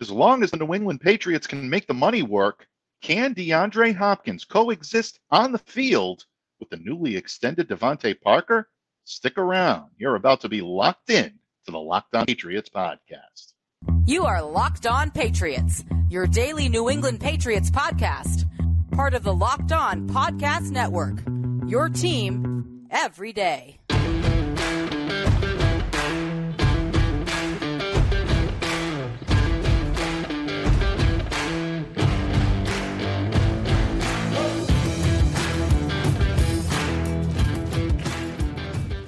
As long as the New England Patriots can make the money work, can DeAndre Hopkins coexist on the field with the newly extended DeVante Parker? Stick around. You're about to be locked in to the Locked On Patriots podcast. You are Locked On Patriots, your daily New England Patriots podcast, part of the Locked On Podcast Network. Your team every day.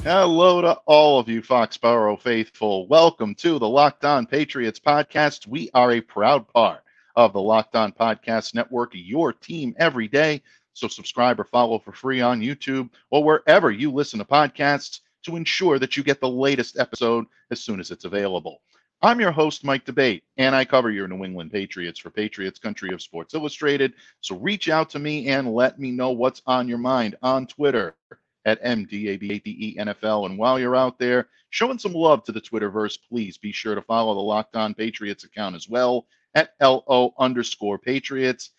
Hello to all of you Foxborough faithful. Welcome to the Locked On Patriots podcast. We are a proud part of the Locked On Podcast Network, your team every day. So subscribe or follow for free on YouTube or wherever you listen to podcasts to ensure that you get the latest episode as soon as it's available. I'm your host, Mike D'Abate, and I cover your New England Patriots for Patriots Country of Sports Illustrated. So reach out to me and let me know what's on your mind on Twitter at MDABATE NFL. And while you're out there showing some love to the Twitterverse, please be sure to follow the Locked On Patriots account as well at LO underscore Patriots.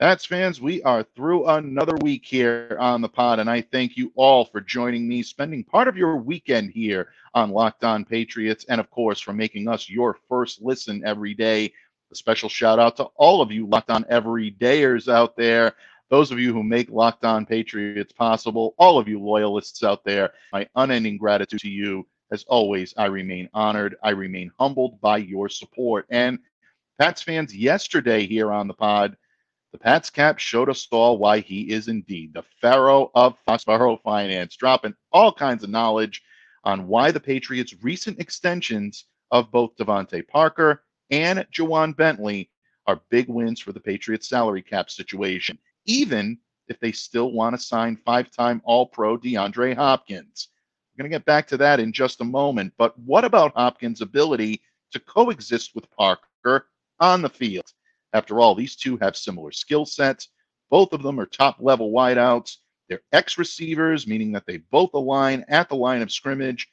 That's fans, we are through another week here on the pod, and I thank you all for joining me, spending part of your weekend here on Locked On Patriots, and of course, for making us your first listen every day. A special shout out to all of you Locked On Everydayers out there those of you who make Locked On Patriots possible, all of you loyalists out there, my unending gratitude to you. As always, I remain honored. I remain humbled by your support. And Pats fans, yesterday here on the pod, the Pats cap showed us all why he is indeed the pharaoh of Foxborough finance, dropping all kinds of knowledge on why the Patriots' recent extensions of both DeVante Parker and Ja'Whaun Bentley are big wins for the Patriots' salary cap situation even if they still want to sign five time All Pro DeAndre Hopkins. We're going to get back to that in just a moment. But what about Hopkins' ability to coexist with Parker on the field? After all, these two have similar skill sets. Both of them are top level wideouts. They're ex receivers, meaning that they both align at the line of scrimmage.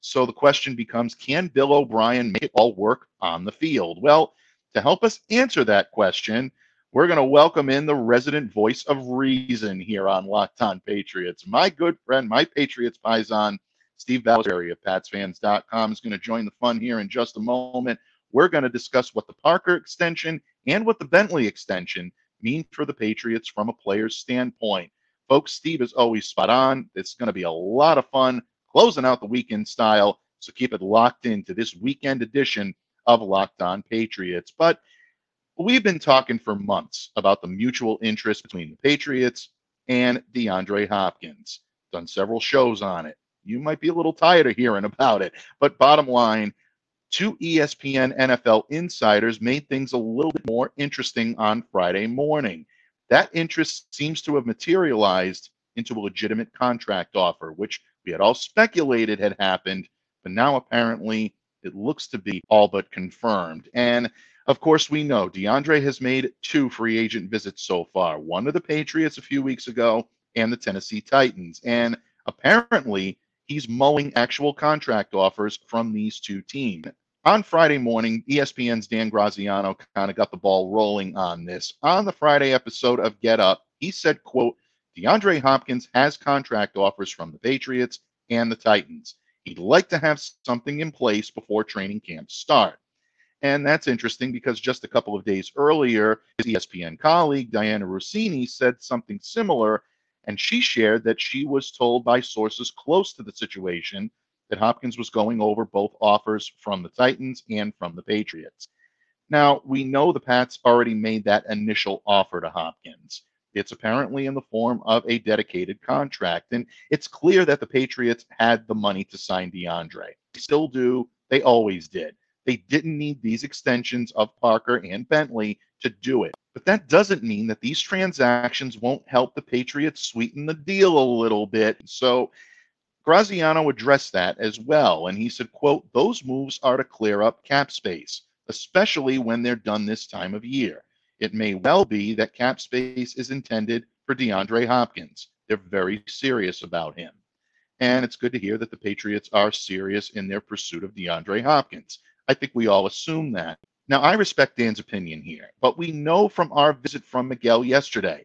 So the question becomes can Bill O'Brien make it all work on the field? Well, to help us answer that question, we're going to welcome in the resident voice of reason here on Locked On Patriots. My good friend, my Patriots Paisan, Steve Balestrieri of PatsFans.com is going to join the fun here in just a moment. We're going to discuss what the Parker extension and what the Bentley extension mean for the Patriots from a player's standpoint. Folks, Steve is always spot on. It's going to be a lot of fun closing out the weekend style. So keep it locked into this weekend edition of Locked On Patriots. But We've been talking for months about the mutual interest between the Patriots and DeAndre Hopkins. Done several shows on it. You might be a little tired of hearing about it, but bottom line, two ESPN NFL insiders made things a little bit more interesting on Friday morning. That interest seems to have materialized into a legitimate contract offer, which we had all speculated had happened, but now apparently it looks to be all but confirmed. And of course, we know DeAndre has made two free agent visits so far one to the Patriots a few weeks ago and the Tennessee Titans. And apparently, he's mulling actual contract offers from these two teams. On Friday morning, ESPN's Dan Graziano kind of got the ball rolling on this. On the Friday episode of Get Up, he said, quote, DeAndre Hopkins has contract offers from the Patriots and the Titans. He'd like to have something in place before training camps start. And that's interesting because just a couple of days earlier, his ESPN colleague, Dianna Russini, said something similar. And she shared that she was told by sources close to the situation that Hopkins was going over both offers from the Titans and from the Patriots. Now, we know the Pats already made that initial offer to Hopkins. It's apparently in the form of a dedicated contract. And it's clear that the Patriots had the money to sign DeAndre. They still do. They always did. They didn't need these extensions of Parker and Bentley to do it. But that doesn't mean that these transactions won't help the Patriots sweeten the deal a little bit. So Graziano addressed that as well. And he said, quote, those moves are to clear up cap space, especially when they're done this time of year. It may well be that cap space is intended for DeAndre Hopkins. They're very serious about him. And it's good to hear that the Patriots are serious in their pursuit of DeAndre Hopkins. I think we all assume that. Now, I respect Dan's opinion here, but we know from our visit from Miguel yesterday,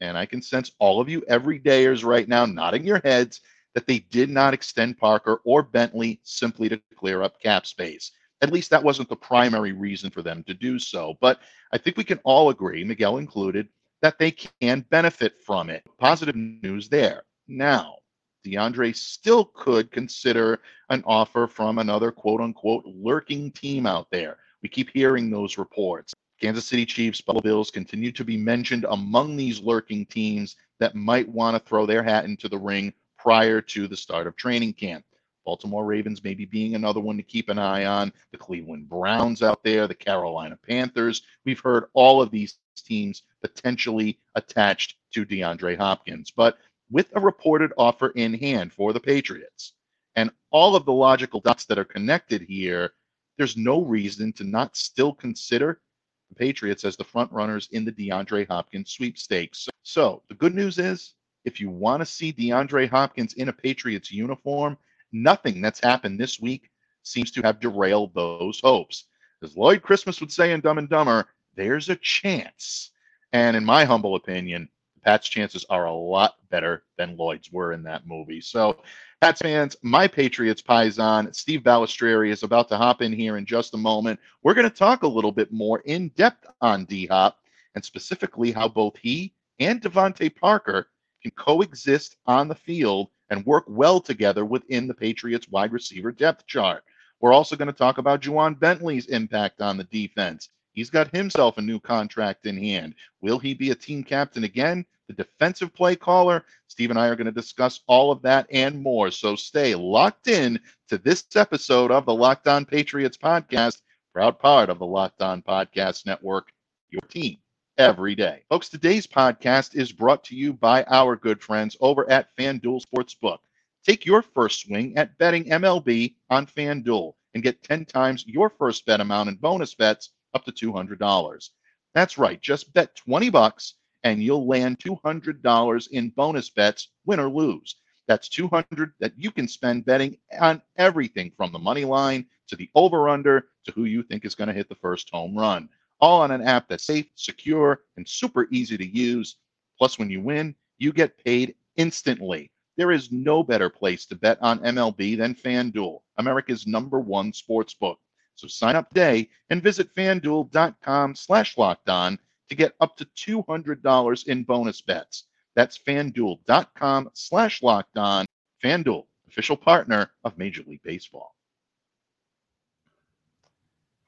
and I can sense all of you everydayers right now nodding your heads that they did not extend Parker or Bentley simply to clear up cap space. At least that wasn't the primary reason for them to do so. But I think we can all agree, Miguel included, that they can benefit from it. Positive news there. Now, DeAndre still could consider an offer from another quote unquote lurking team out there. We keep hearing those reports. Kansas City Chiefs, Buffalo Bills continue to be mentioned among these lurking teams that might want to throw their hat into the ring prior to the start of training camp. Baltimore Ravens maybe being another one to keep an eye on. The Cleveland Browns out there, the Carolina Panthers. We've heard all of these teams potentially attached to DeAndre Hopkins. But with a reported offer in hand for the Patriots and all of the logical dots that are connected here, there's no reason to not still consider the Patriots as the front runners in the DeAndre Hopkins sweepstakes. So the good news is if you want to see DeAndre Hopkins in a Patriots uniform, nothing that's happened this week seems to have derailed those hopes. As Lloyd Christmas would say in Dumb and Dumber, there's a chance. And in my humble opinion, Pat's chances are a lot better than Lloyd's were in that movie. So, Pats fans, my Patriots Paisan, Steve Balestrieri is about to hop in here in just a moment. We're going to talk a little bit more in depth on D Hop and specifically how both he and DeVante Parker can coexist on the field and work well together within the Patriots wide receiver depth chart. We're also going to talk about Ja'Whaun Bentley's impact on the defense He's got himself a new contract in hand. Will he be a team captain again? The defensive play caller? Steve and I are going to discuss all of that and more. So stay locked in to this episode of the Locked On Patriots podcast, proud part of the Locked On Podcast Network, your team every day. Folks, today's podcast is brought to you by our good friends over at FanDuel Sportsbook. Take your first swing at betting MLB on FanDuel and get 10 times your first bet amount in bonus bets up to $200. That's right. Just bet 20 bucks and you'll land $200 in bonus bets, win or lose. That's 200 that you can spend betting on everything from the money line to the over under to who you think is going to hit the first home run. All on an app that's safe, secure, and super easy to use. Plus, when you win, you get paid instantly. There is no better place to bet on MLB than FanDuel, America's number one sports book. So sign up today and visit fanduel.com slash locked on to get up to $200 in bonus bets. That's fanduel.com slash locked on. FanDuel, official partner of Major League Baseball.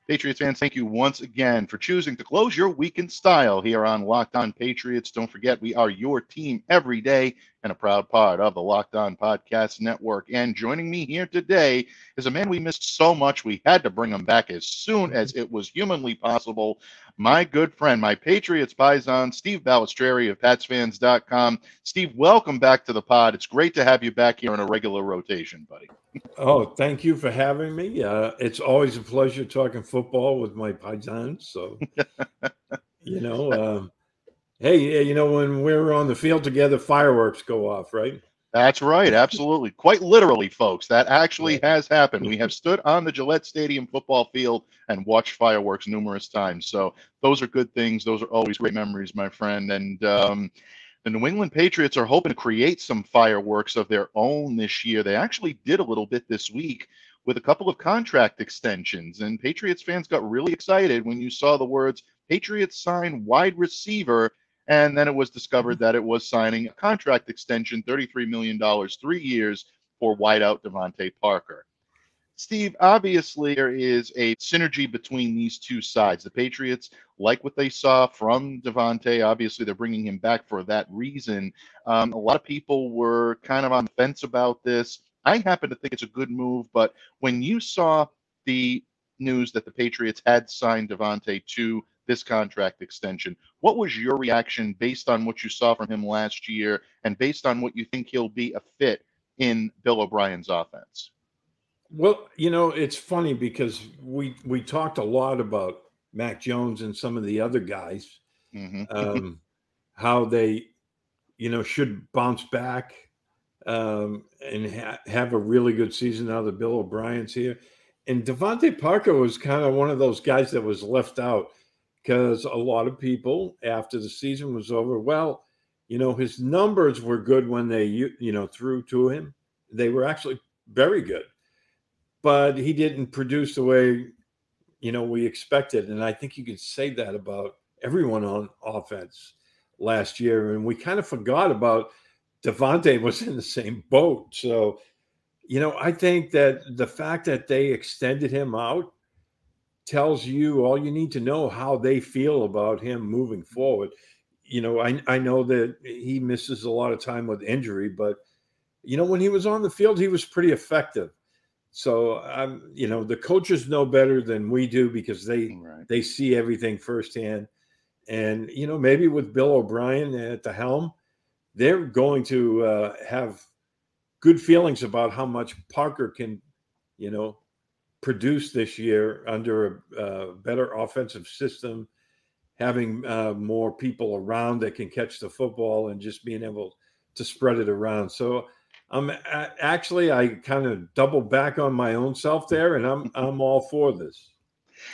Patriots fans, thank you once again for choosing to close your week in style here on Locked On Patriots. Don't forget, we are your team every day and a proud part of the Locked On Podcast Network. And joining me here today is a man we missed so much, we had to bring him back as soon as it was humanly possible. My good friend, my Patriots Paisan, Steve Balestrieri of PatsFans.com. Steve, welcome back to the pod. It's great to have you back here in a regular rotation, buddy. oh, thank you for having me. Uh, it's always a pleasure talking football with my Paisans. So, you know. Um, hey, you know, when we're on the field together, fireworks go off, right? That's right. Absolutely. Quite literally, folks. That actually has happened. We have stood on the Gillette Stadium football field and watched fireworks numerous times. So those are good things. Those are always great memories, my friend. And um, the New England Patriots are hoping to create some fireworks of their own this year. They actually did a little bit this week with a couple of contract extensions. And Patriots fans got really excited when you saw the words Patriots sign wide receiver and then it was discovered that it was signing a contract extension, $33 million, three years for wideout DeVante Parker. Steve, obviously there is a synergy between these two sides. The Patriots like what they saw from DeVante. Obviously, they're bringing him back for that reason. Um, a lot of people were kind of on the fence about this. I happen to think it's a good move, but when you saw the news that the Patriots had signed DeVante to this contract extension. What was your reaction based on what you saw from him last year and based on what you think he'll be a fit in Bill O'Brien's offense? Well, you know, it's funny because we we talked a lot about Mac Jones and some of the other guys, mm-hmm. um, how they, you know, should bounce back um, and ha- have a really good season now that Bill O'Brien's here. and DeVante Parker was kind of one of those guys that was left out because a lot of people after the season was over, well, you know, his numbers were good when they you know threw to him. They were actually very good, but he didn't produce the way you know we expected, and I think you can say that about everyone on offense last year, and we kind of forgot about DeVante was in the same boat. So, you know, I think that the fact that they extended him out tells you all you need to know how they feel about him moving forward. You know, I, I know that he misses a lot of time with injury, but you know, when he was on the field, he was pretty effective. So I'm, um, you know, the coaches know better than we do because they right. they see everything firsthand. And you know, maybe with Bill O'Brien at the helm, they're going to uh, have good feelings about how much Parker can, you know, produce this year under a, a better offensive system, having uh, more people around that can catch the football and just being able to spread it around. So I'm um, actually I kind of double back on my own self there, and I'm I'm all for this.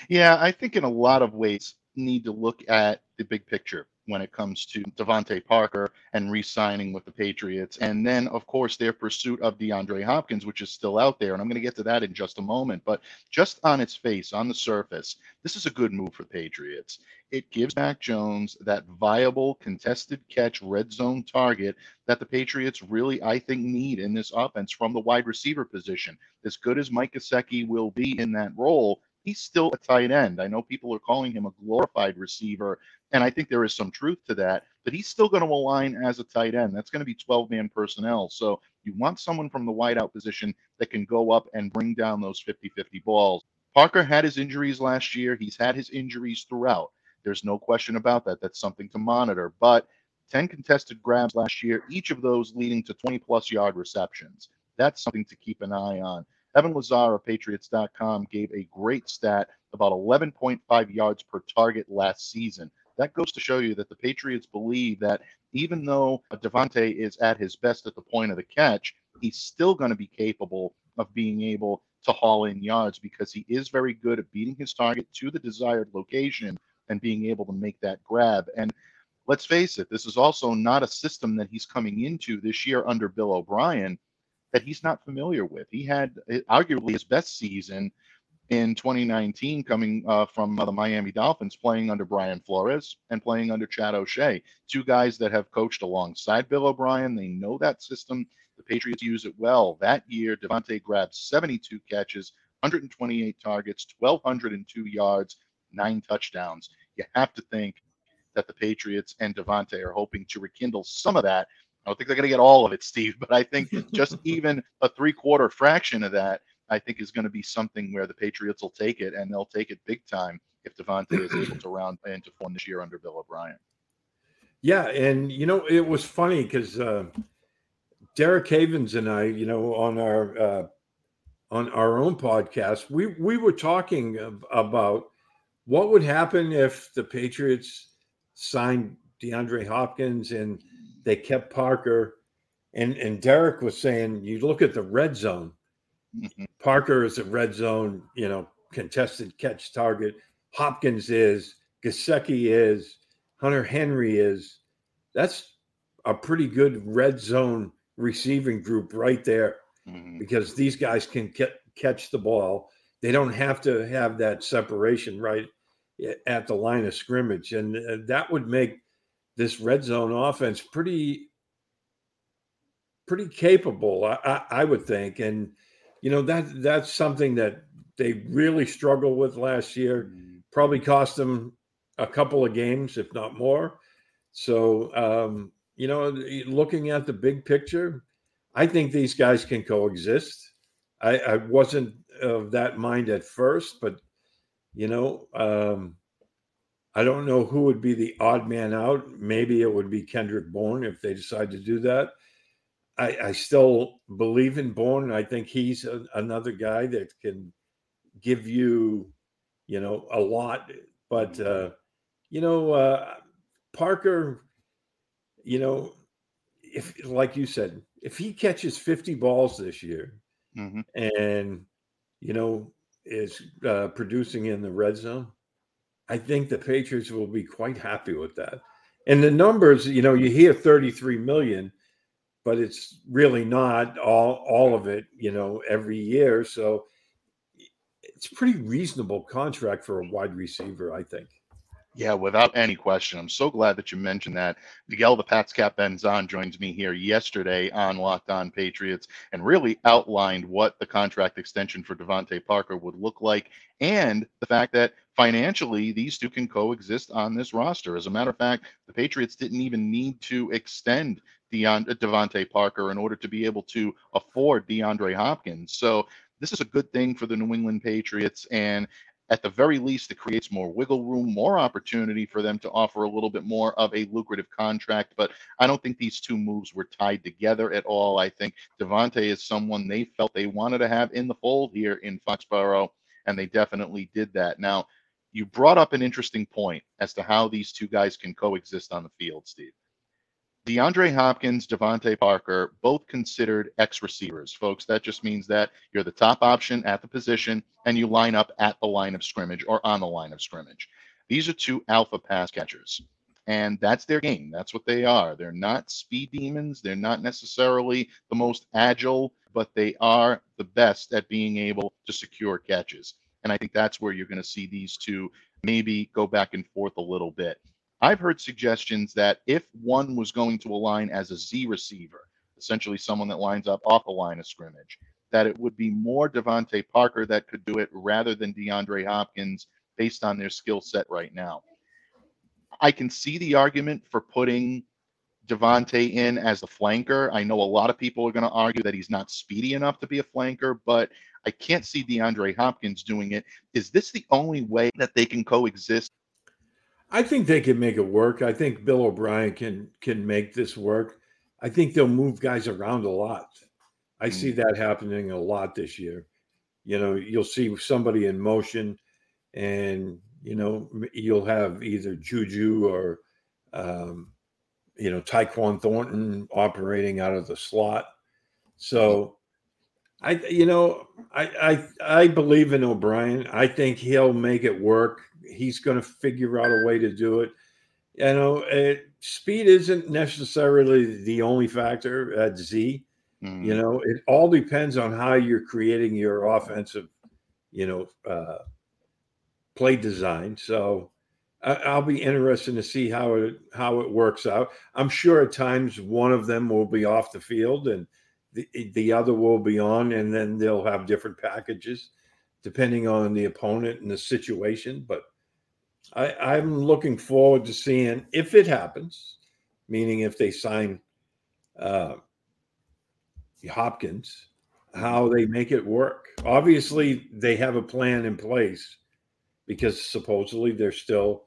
Yeah, I think in a lot of ways need to look at the big picture when it comes to DeVante Parker and re-signing with the Patriots, and then of course their pursuit of DeAndre Hopkins, which is still out there, and I'm going to get to that in just a moment. But just on its face, on the surface, this is a good move for the Patriots. It gives Mac Jones that viable contested catch red zone target that the Patriots really, I think, need in this offense from the wide receiver position. As good as Mike Gesicki will be in that role, he's still a tight end. I know people are calling him a glorified receiver, and I think there is some truth to that, but he's still going to align as a tight end. That's going to be 12 man personnel. So you want someone from the wideout position that can go up and bring down those 50 50 balls. Parker had his injuries last year. He's had his injuries throughout. There's no question about that. That's something to monitor. But 10 contested grabs last year, each of those leading to 20 plus yard receptions. That's something to keep an eye on. Evan Lazar of Patriots.com gave a great stat about 11.5 yards per target last season. That goes to show you that the Patriots believe that even though DeVante is at his best at the point of the catch, he's still going to be capable of being able to haul in yards because he is very good at beating his target to the desired location and being able to make that grab. And let's face it, this is also not a system that he's coming into this year under Bill O'Brien that he's not familiar with. He had eh, arguably his best season in 2019 coming uh, from uh, the Miami Dolphins, playing under Brian Flores and playing under Chad O'Shea, two guys that have coached alongside Bill O'Brien. They know that system. The Patriots use it well. That year, DeVante grabbed 72 catches, 128 targets, 1,202 yards, nine touchdowns. You have to think that the Patriots and DeVante are hoping to rekindle some of that. I don't think they're going to get all of it, Steve, but I think just even a three quarter fraction of that I think is going to be something where the Patriots will take it, and they'll take it big time if DeVante is able to round into form this year under Bill O'Brien. Yeah, and you know it was funny because uh, Derek Havens and I, you know, on our uh, on our own podcast, we we were talking about what would happen if the Patriots signed DeAndre Hopkins and they kept Parker, and and Derek was saying, you look at the red zone Mm-hmm. Parker is a red zone, you know, contested catch target. Hopkins is, Gesicki is, Hunter Henry is. That's a pretty good red zone receiving group right there mm-hmm. because these guys can get, catch the ball. They don't have to have that separation right at the line of scrimmage. And uh, that would make this red zone offense pretty pretty capable, I, I, I would think. And you know that that's something that they really struggled with last year. Mm. Probably cost them a couple of games, if not more. So um, you know, looking at the big picture, I think these guys can coexist. I, I wasn't of that mind at first, but you know, um, I don't know who would be the odd man out. Maybe it would be Kendrick Bourne if they decide to do that. I, I still believe in Bourne. I think he's a, another guy that can give you, you know, a lot. But uh, you know, uh, Parker, you know, if like you said, if he catches 50 balls this year, mm-hmm. and you know, is uh, producing in the red zone, I think the Patriots will be quite happy with that. And the numbers, you know, you hear 33 million, but it's really not all all of it, you know, every year. So it's pretty reasonable contract for a wide receiver, I think. Yeah, without any question. I'm so glad that you mentioned that. Miguel the Pats Cap Benzan joins me here yesterday on Locked On Patriots and really outlined what the contract extension for DeVante Parker would look like and the fact that financially these two can coexist on this roster. As a matter of fact, the Patriots didn't even need to extend Deon, DeVante Parker in order to be able to afford DeAndre Hopkins. So this is a good thing for the New England Patriots. And at the very least, it creates more wiggle room, more opportunity for them to offer a little bit more of a lucrative contract. But I don't think these two moves were tied together at all. I think DeVante is someone they felt they wanted to have in the fold here in Foxborough, and they definitely did that. Now, you brought up an interesting point as to how these two guys can coexist on the field, Steve. DeAndre Hopkins, DeVante Parker, both considered X receivers, folks. That just means that you're the top option at the position and you line up at the line of scrimmage or on the line of scrimmage. These are two alpha pass catchers, and that's their game. That's what they are. They're not speed demons. They're not necessarily the most agile, but they are the best at being able to secure catches. And I think that's where you're going to see these two maybe go back and forth a little bit. I've heard suggestions that if one was going to align as a Z receiver, essentially someone that lines up off the line of scrimmage, that it would be more DeVante Parker that could do it rather than DeAndre Hopkins based on their skill set right now. I can see the argument for putting DeVante in as a flanker. I know a lot of people are going to argue that he's not speedy enough to be a flanker, but I can't see DeAndre Hopkins doing it. Is this the only way that they can coexist I think they can make it work. I think Bill O'Brien can can make this work. I think they'll move guys around a lot. I mm. see that happening a lot this year. You know, you'll see somebody in motion, and you know you'll have either Juju or um, you know Tyquan Thornton operating out of the slot. So I you know I I I believe in O'Brien. I think he'll make it work he's going to figure out a way to do it. You know, it, speed isn't necessarily the only factor at Z. Mm-hmm. You know, it all depends on how you're creating your offensive, you know, uh, play design. So I, will be interested to see how it how it works out. I'm sure at times one of them will be off the field and the the other will be on, and then they'll have different packages depending on the opponent and the situation. But I, I'm looking forward to seeing if it happens, meaning if they sign uh, Hopkins, how they make it work. Obviously, they have a plan in place because supposedly they're still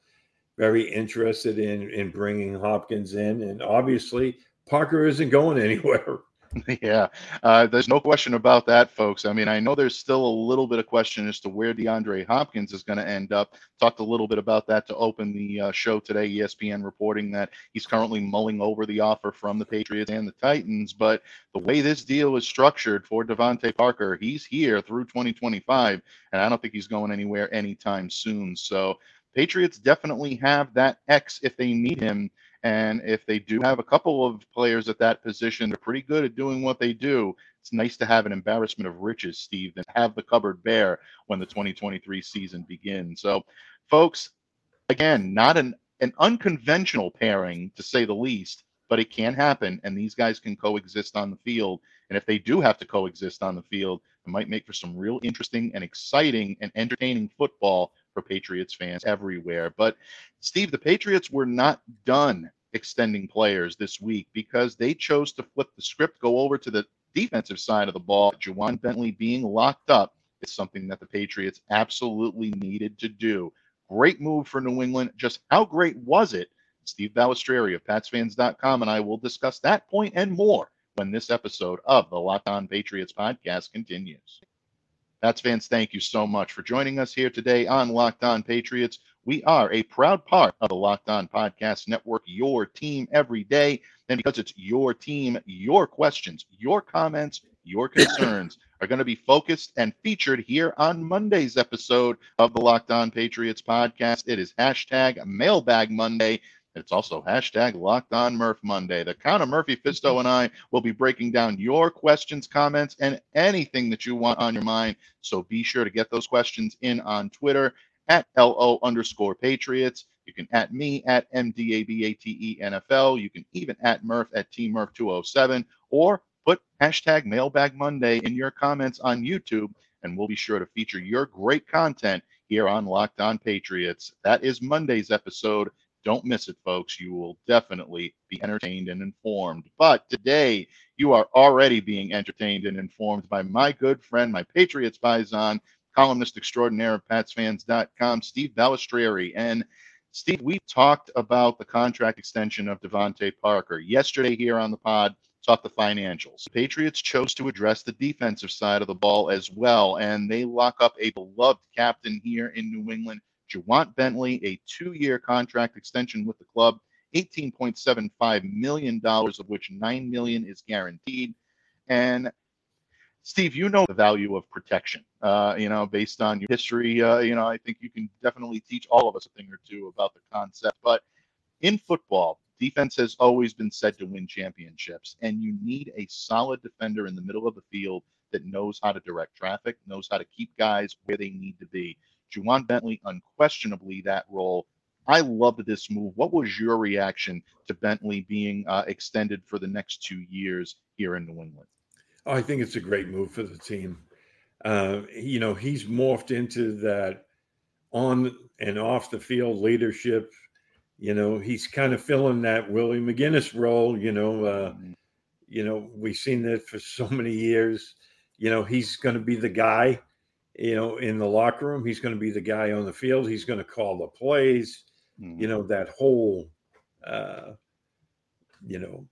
very interested in in bringing Hopkins in, and obviously Parker isn't going anywhere. Yeah, uh, there's no question about that, folks. I mean, I know there's still a little bit of question as to where DeAndre Hopkins is going to end up. Talked a little bit about that to open the uh, show today. ESPN reporting that he's currently mulling over the offer from the Patriots and the Titans. But the way this deal is structured for DeVante Parker, he's here through 2025, and I don't think he's going anywhere anytime soon. So Patriots definitely have that X if they need him and if they do have a couple of players at that position, they're pretty good at doing what they do. It's nice to have an embarrassment of riches, Steve, than have the cupboard bare when the 2023 season begins. So, folks, again, not an, an unconventional pairing to say the least, but it can happen, and these guys can coexist on the field. And if they do have to coexist on the field, it might make for some real interesting and exciting and entertaining football for Patriots fans everywhere. But Steve, the Patriots were not done extending players this week because they chose to flip the script, go over to the defensive side of the ball. Ja'Whaun Bentley being locked up is something that the Patriots absolutely needed to do. Great move for New England. Just how great was it? Steve Balestrieri of PatsFans.com and I will discuss that point and more when this episode of the Locked On Patriots podcast continues. Pats fans, thank you so much for joining us here today on Locked On Patriots. We are a proud part of the Locked On Podcast Network, your team every day. And because it's your team, your questions, your comments, your concerns are going to be focused and featured here on Monday's episode of the Locked On Patriots podcast. It is hashtag Mailbag Monday. It's also hashtag Locked On Murph Monday. The Count of Murphy Fisto and I will be breaking down your questions, comments, and anything that you want on your mind. So be sure to get those questions in on Twitter at LO underscore Patriots. You can at me at MDABATE NFL. You can even at Murph at TMurph207 or put hashtag Mailbag Monday in your comments on YouTube, and we'll be sure to feature your great content here on Locked On Patriots. That is Monday's episode. Don't miss it, folks. You will definitely be entertained and informed. But today, you are already being entertained and informed by my good friend, my Patriots Paisan, columnist extraordinaire of PatsFans.com, Steve Balestrieri. And Steve, we talked about the contract extension of DeVante Parker yesterday here on the pod. Talk the financials. The Patriots chose to address the defensive side of the ball as well, and they lock up a beloved captain here in New England, Ja'Whaun Bentley, a two-year contract extension with the club, $18.75 million, of which 9 million is guaranteed. And Steve, you know the value of protection. Uh, you know, based on your history, uh, you know, I think you can definitely teach all of us a thing or two about the concept. But in football, defense has always been said to win championships, and you need a solid defender in the middle of the field that knows how to direct traffic, knows how to keep guys where they need to be. Ja'Whaun Bentley, unquestionably that role. I loved this move. What was your reaction to Bentley being uh, extended for the next two years here in New England? Oh, I think it's a great move for the team. Uh, you know, he's morphed into that on and off the field leadership. You know, he's kind of filling that Willie McGinest role. You know, uh, mm-hmm. you know, we've seen that for so many years. You know, he's going to be the guy. You know, in the locker room, he's going to be the guy on the field. He's going to call the plays. Mm-hmm. You know, that whole, uh, you know,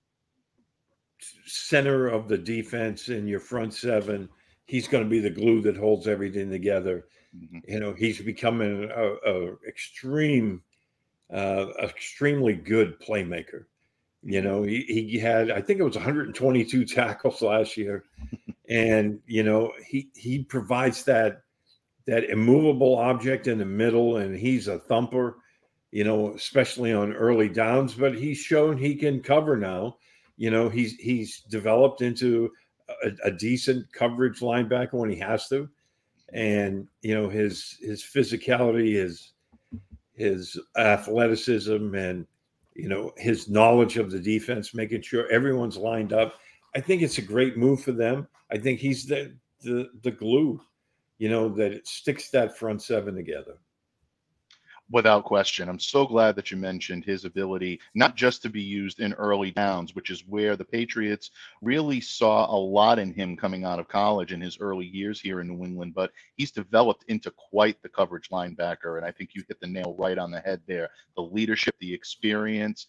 center of the defense in your front seven. He's going to be the glue that holds everything together. Mm-hmm. You know, he's becoming a, a extreme, uh, extremely good playmaker. You know, he, he had, I think it was 122 tackles last year. And, you know, he, he provides that, that immovable object in the middle and he's a thumper, you know, especially on early downs, but he's shown he can cover now you know, he's he's developed into a, a decent coverage linebacker when he has to, and you know his his physicality, his his athleticism, and you know his knowledge of the defense, making sure everyone's lined up. I think it's a great move for them. I think he's the the the glue, you know, that it sticks that front seven together without question. I'm so glad that you mentioned his ability not just to be used in early downs, which is where the Patriots really saw a lot in him coming out of college in his early years here in New England, but he's developed into quite the coverage linebacker. And I think you hit the nail right on the head there. The leadership, the experience.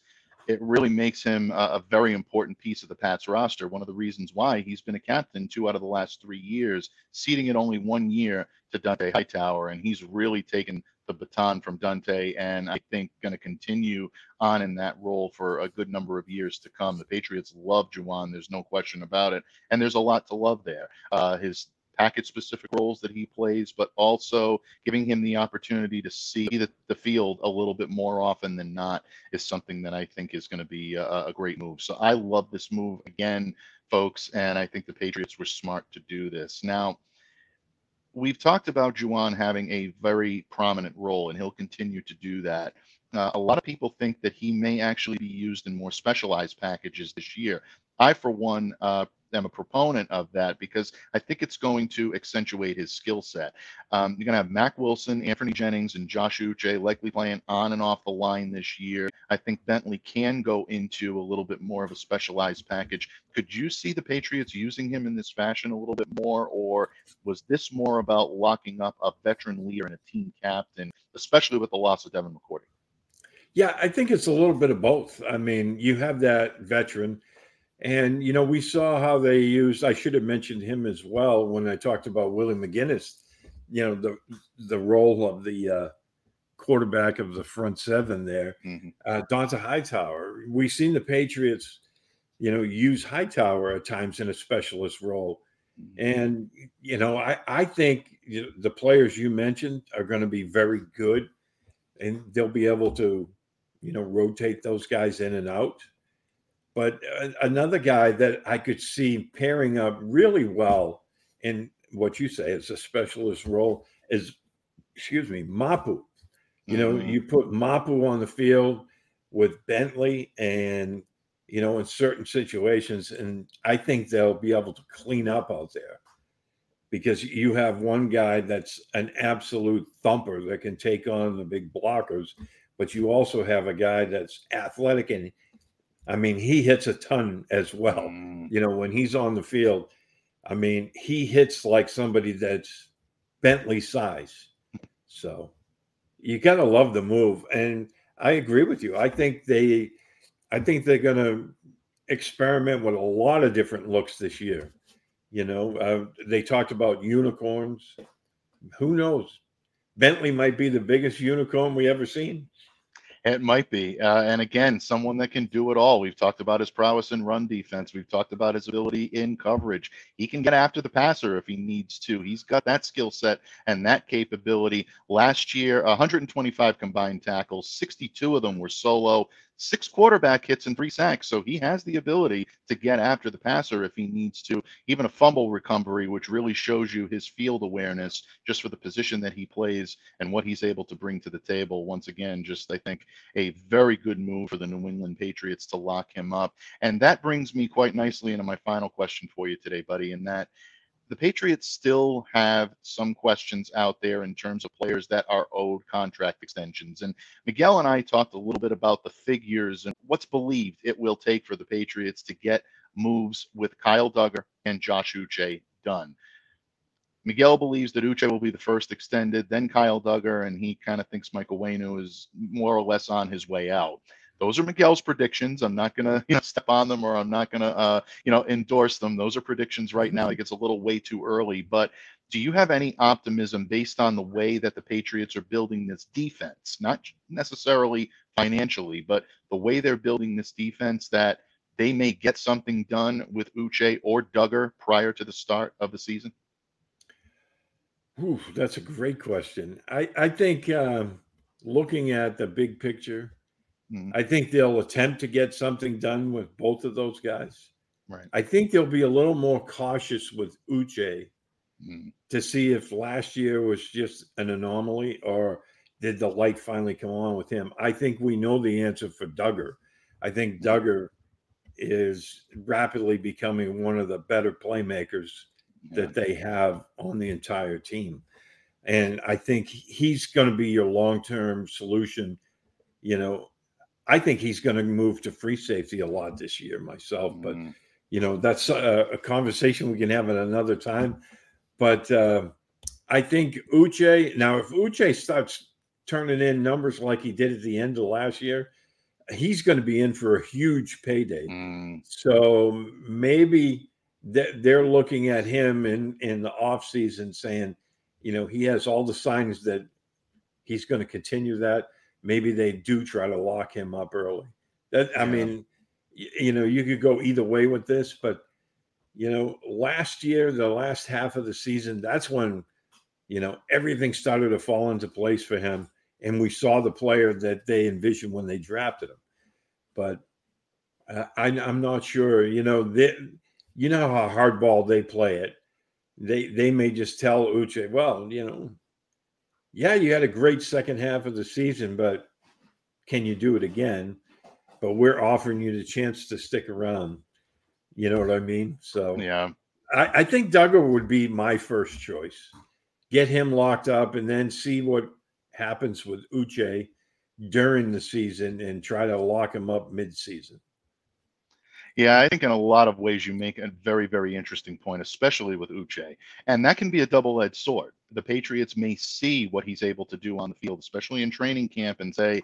It really makes him a, a very important piece of the Pats roster. One of the reasons why he's been a captain two out of the last three years, seating it only one year to Dont'a Hightower, and he's really taken the baton from Dont'a, and I think going to continue on in that role for a good number of years to come. The Patriots love Ja'Whaun, there's no question about it, and there's a lot to love there. Uh, his package specific roles that he plays, but also giving him the opportunity to see the, the field a little bit more often than not is something that I think is going to be a, a great move. So I love this move again, folks, and I think the Patriots were smart to do this. Now, we've talked about Ja'Whaun having a very prominent role, and he'll continue to do that. Uh, a lot of people think that he may actually be used in more specialized packages this year. I, for one, uh, am a proponent of that because I think it's going to accentuate his skill set. Um, you're going to have Mack Wilson, Anfernee Jennings, and Josh Uche likely playing on and off the line this year. I think Bentley can go into a little bit more of a specialized package. Could you see the Patriots using him in this fashion a little bit more, or was this more about locking up a veteran leader and a team captain, especially with the loss of Devin McCourty? Yeah, I think it's a little bit of both. I mean, you have that veteran and, you know, we saw how they used, I should have mentioned him as well when I talked about Willie McGinest, you know, the, the role of the uh, quarterback of the front seven there, mm-hmm. uh, Dont'a Hightower. We've seen the Patriots, you know, use Hightower at times in a specialist role. And you know, I I think you know, the players you mentioned are going to be very good, and they'll be able to, you know, rotate those guys in and out. But another guy that I could see pairing up really well in what you say is a specialist role is, excuse me, Mapu. You know, mm-hmm. you put Mapu on the field with Bentley and you know, in certain situations. And I think they'll be able to clean up out there because you have one guy that's an absolute thumper that can take on the big blockers, but you also have a guy that's athletic and I mean, he hits a ton as well. Mm. You know, when he's on the field, I mean, he hits like somebody that's Bentley size. So you got to love the move. And I agree with you. I think they I think they're going to experiment with a lot of different looks this year. You know, uh, they talked about unicorns. Who knows? Bentley might be the biggest unicorn we ever seen. It might be. Uh, and again, someone that can do it all. We've talked about his prowess in run defense. We've talked about his ability in coverage. He can get after the passer if he needs to. He's got that skill set and that capability. Last year, 125 combined tackles, 62 of them were solo, six quarterback hits and three sacks. So he has the ability to get after the passer if he needs to. Even a fumble recovery, which really shows you his field awareness just for the position that he plays and what he's able to bring to the table. Once again, just I think a very good move for the New England Patriots to lock him up. And that brings me quite nicely into my final question for you today, buddy, and that the Patriots still have some questions out there in terms of players that are owed contract extensions. And Miguel and I talked a little bit about the figures and what's believed it will take for the Patriots to get moves with Kyle Dugger and Josh Uche done. Miguel believes that Uche will be the first extended, then Kyle Dugger, and he kind of thinks Michael Onwenu is more or less on his way out those are Miguel's predictions. I'm not gonna you know, step on them or I'm not gonna uh, you know endorse them. Those are predictions right now. It gets a little way too early. But do you have any optimism based on the way that the Patriots are building this defense, not necessarily financially, but the way they're building this defense that they may get something done with Uche or Dugger prior to the start of the season? Ooh, that's a great question. I, I think um, looking at the big picture, Mm-hmm. I think they'll attempt to get something done with both of those guys. Right. I think they'll be a little more cautious with Uche mm-hmm. to see if last year was just an anomaly or did the light finally come on with him. I think we know the answer for Dugger. I think mm-hmm. Dugger is rapidly becoming one of the better playmakers yeah. that they have on the entire team. And I think he's going to be your long term solution. You know, I think he's going to move to free safety a lot this year myself, but mm. you know that's a, a, conversation we can have at another time. But uh, I think Uche now, if Uche starts turning in numbers like he did at the end of last year, he's going to be in for a huge payday. Mm. So maybe they're looking at him in in the offseason saying, you know, he has all the signs that he's going to continue that maybe they do try to lock him up early. That I mean, you know, you could go either way with this, but you know, last year, the last half of the season, that's when you know everything started to fall into place for him, and we saw the player that they envisioned when they drafted him. But uh, I, I'm not sure. You know, they, you know how hardball they play it. They they may just tell Uche, well, you know, yeah, you had a great second half of the season, but can you do it again? But we're offering you the chance to stick around. You know what I mean? So yeah, I, I think Dugger would be my first choice. Get him locked up and then see what happens with Uche during the season and try to lock him up mid-season. Yeah, I think in a lot of ways you make a very, very interesting point, especially with Uche. And that can be a double edged sword. The Patriots may see what he's able to do on the field, especially in training camp, and say,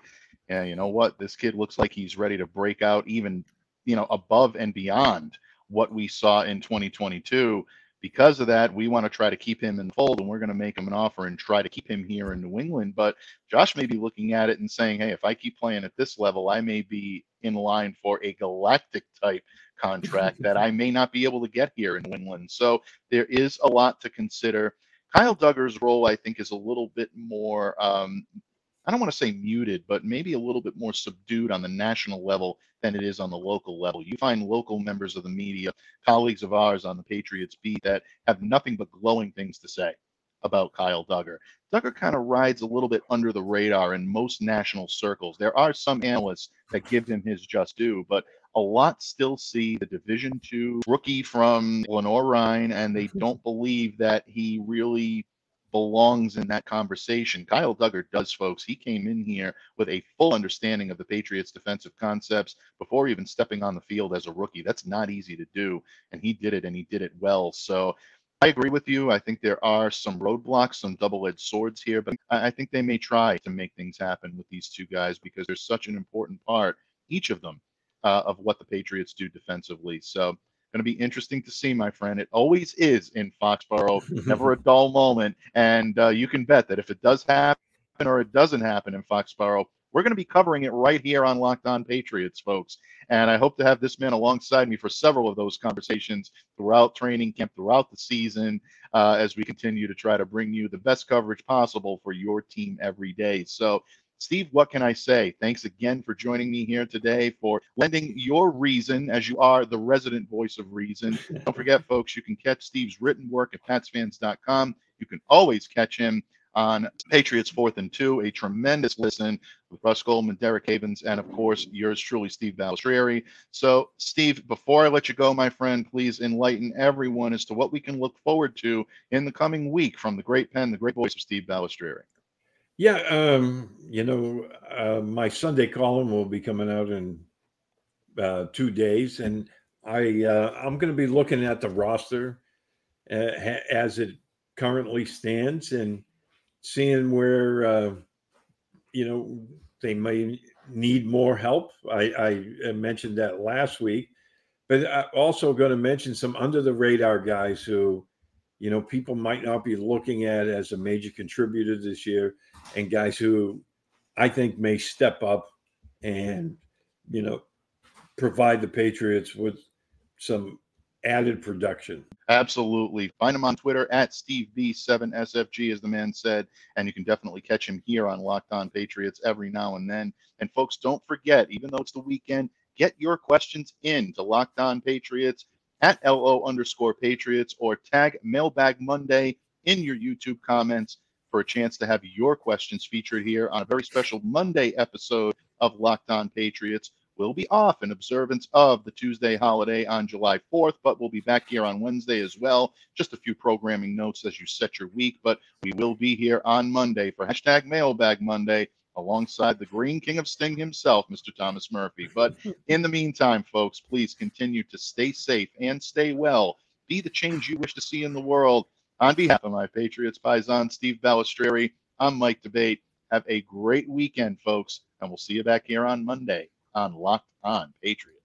yeah, you know what? This kid looks like he's ready to break out even, you know, above and beyond what we saw in 2022 because of that, we want to try to keep him in the fold and we're going to make him an offer and try to keep him here in New England. But Josh may be looking at it and saying, hey, if I keep playing at this level, I may be in line for a galactic type contract that I may not be able to get here in New England. So there is a lot to consider. Kyle Dugger's role, I think, is a little bit more um, I don't want to say muted, but maybe a little bit more subdued on the national level than it is on the local level. You find local members of the media, colleagues of ours on the Patriots beat, that have nothing but glowing things to say about Kyle Dugger. Dugger kind of rides a little bit under the radar in most national circles. There are some analysts that give him his just due, but a lot still see the Division two rookie from Lenoir-Rhyne, and they mm-hmm. don't believe that he really belongs in that conversation. Kyle Dugger does, folks. He came in here with a full understanding of the Patriots' defensive concepts before even stepping on the field as a rookie. That's not easy to do, and he did it, and he did it well. So I agree with you. I think there are some roadblocks, some double-edged swords here, but I think they may try to make things happen with these two guys because they're such an important part, each of them, uh, of what the Patriots do defensively. So Going to be interesting to see, my friend. It always is in Foxborough. Never a dull moment. And uh, you can bet that if it does happen or it doesn't happen in Foxborough, we're going to be covering it right here on Locked On Patriots, folks. And I hope to have this man alongside me for several of those conversations throughout training camp, throughout the season, uh, as we continue to try to bring you the best coverage possible for your team every day. So Steve, what can I say? Thanks again for joining me here today, for lending your reason as you are the resident voice of reason. Don't forget, folks, you can catch Steve's written work at patsfans.com. You can always catch him on Patriots Fourth and Two, a tremendous listen with Russ Goldman, Derek Havens, and of course, yours truly, Steve Balestrieri. So, Steve, before I let you go, my friend, please enlighten everyone as to what we can look forward to in the coming week from the great pen, the great voice of Steve Balestrieri. Yeah, um, you know, uh, my Sunday column will be coming out in uh, two days, and I uh, I'm going to be looking at the roster uh, as it currently stands and seeing where uh, you know they may need more help. I, I mentioned that last week, but I'm also going to mention some under the radar guys who you know people might not be looking at as a major contributor this year and guys who I think may step up and you know provide the Patriots with some added production. Absolutely. Find him on Twitter at SteveB7SFG, as the man said, and you can definitely catch him here on Locked On Patriots every now and then. And folks, don't forget, even though it's the weekend, get your questions in to Locked On Patriots at LO underscore Patriots or tag Mailbag Monday in your YouTube comments for a chance to have your questions featured here on a very special Monday episode of Locked On Patriots. We'll be off in observance of the Tuesday holiday on July 4th, but we'll be back here on Wednesday as well. Just a few programming notes as you set your week, but we will be here on Monday for hashtag Mailbag Monday alongside the Green King of Sting himself, Mr. Thomas Murphy. But in the meantime, folks, please continue to stay safe and stay well. Be the change you wish to see in the world. On behalf of my Patriots Paisan, Steve Balestrieri, I'm Mike D'Abate. Have a great weekend, folks, and we'll see you back here on Monday on Locked On Patriots.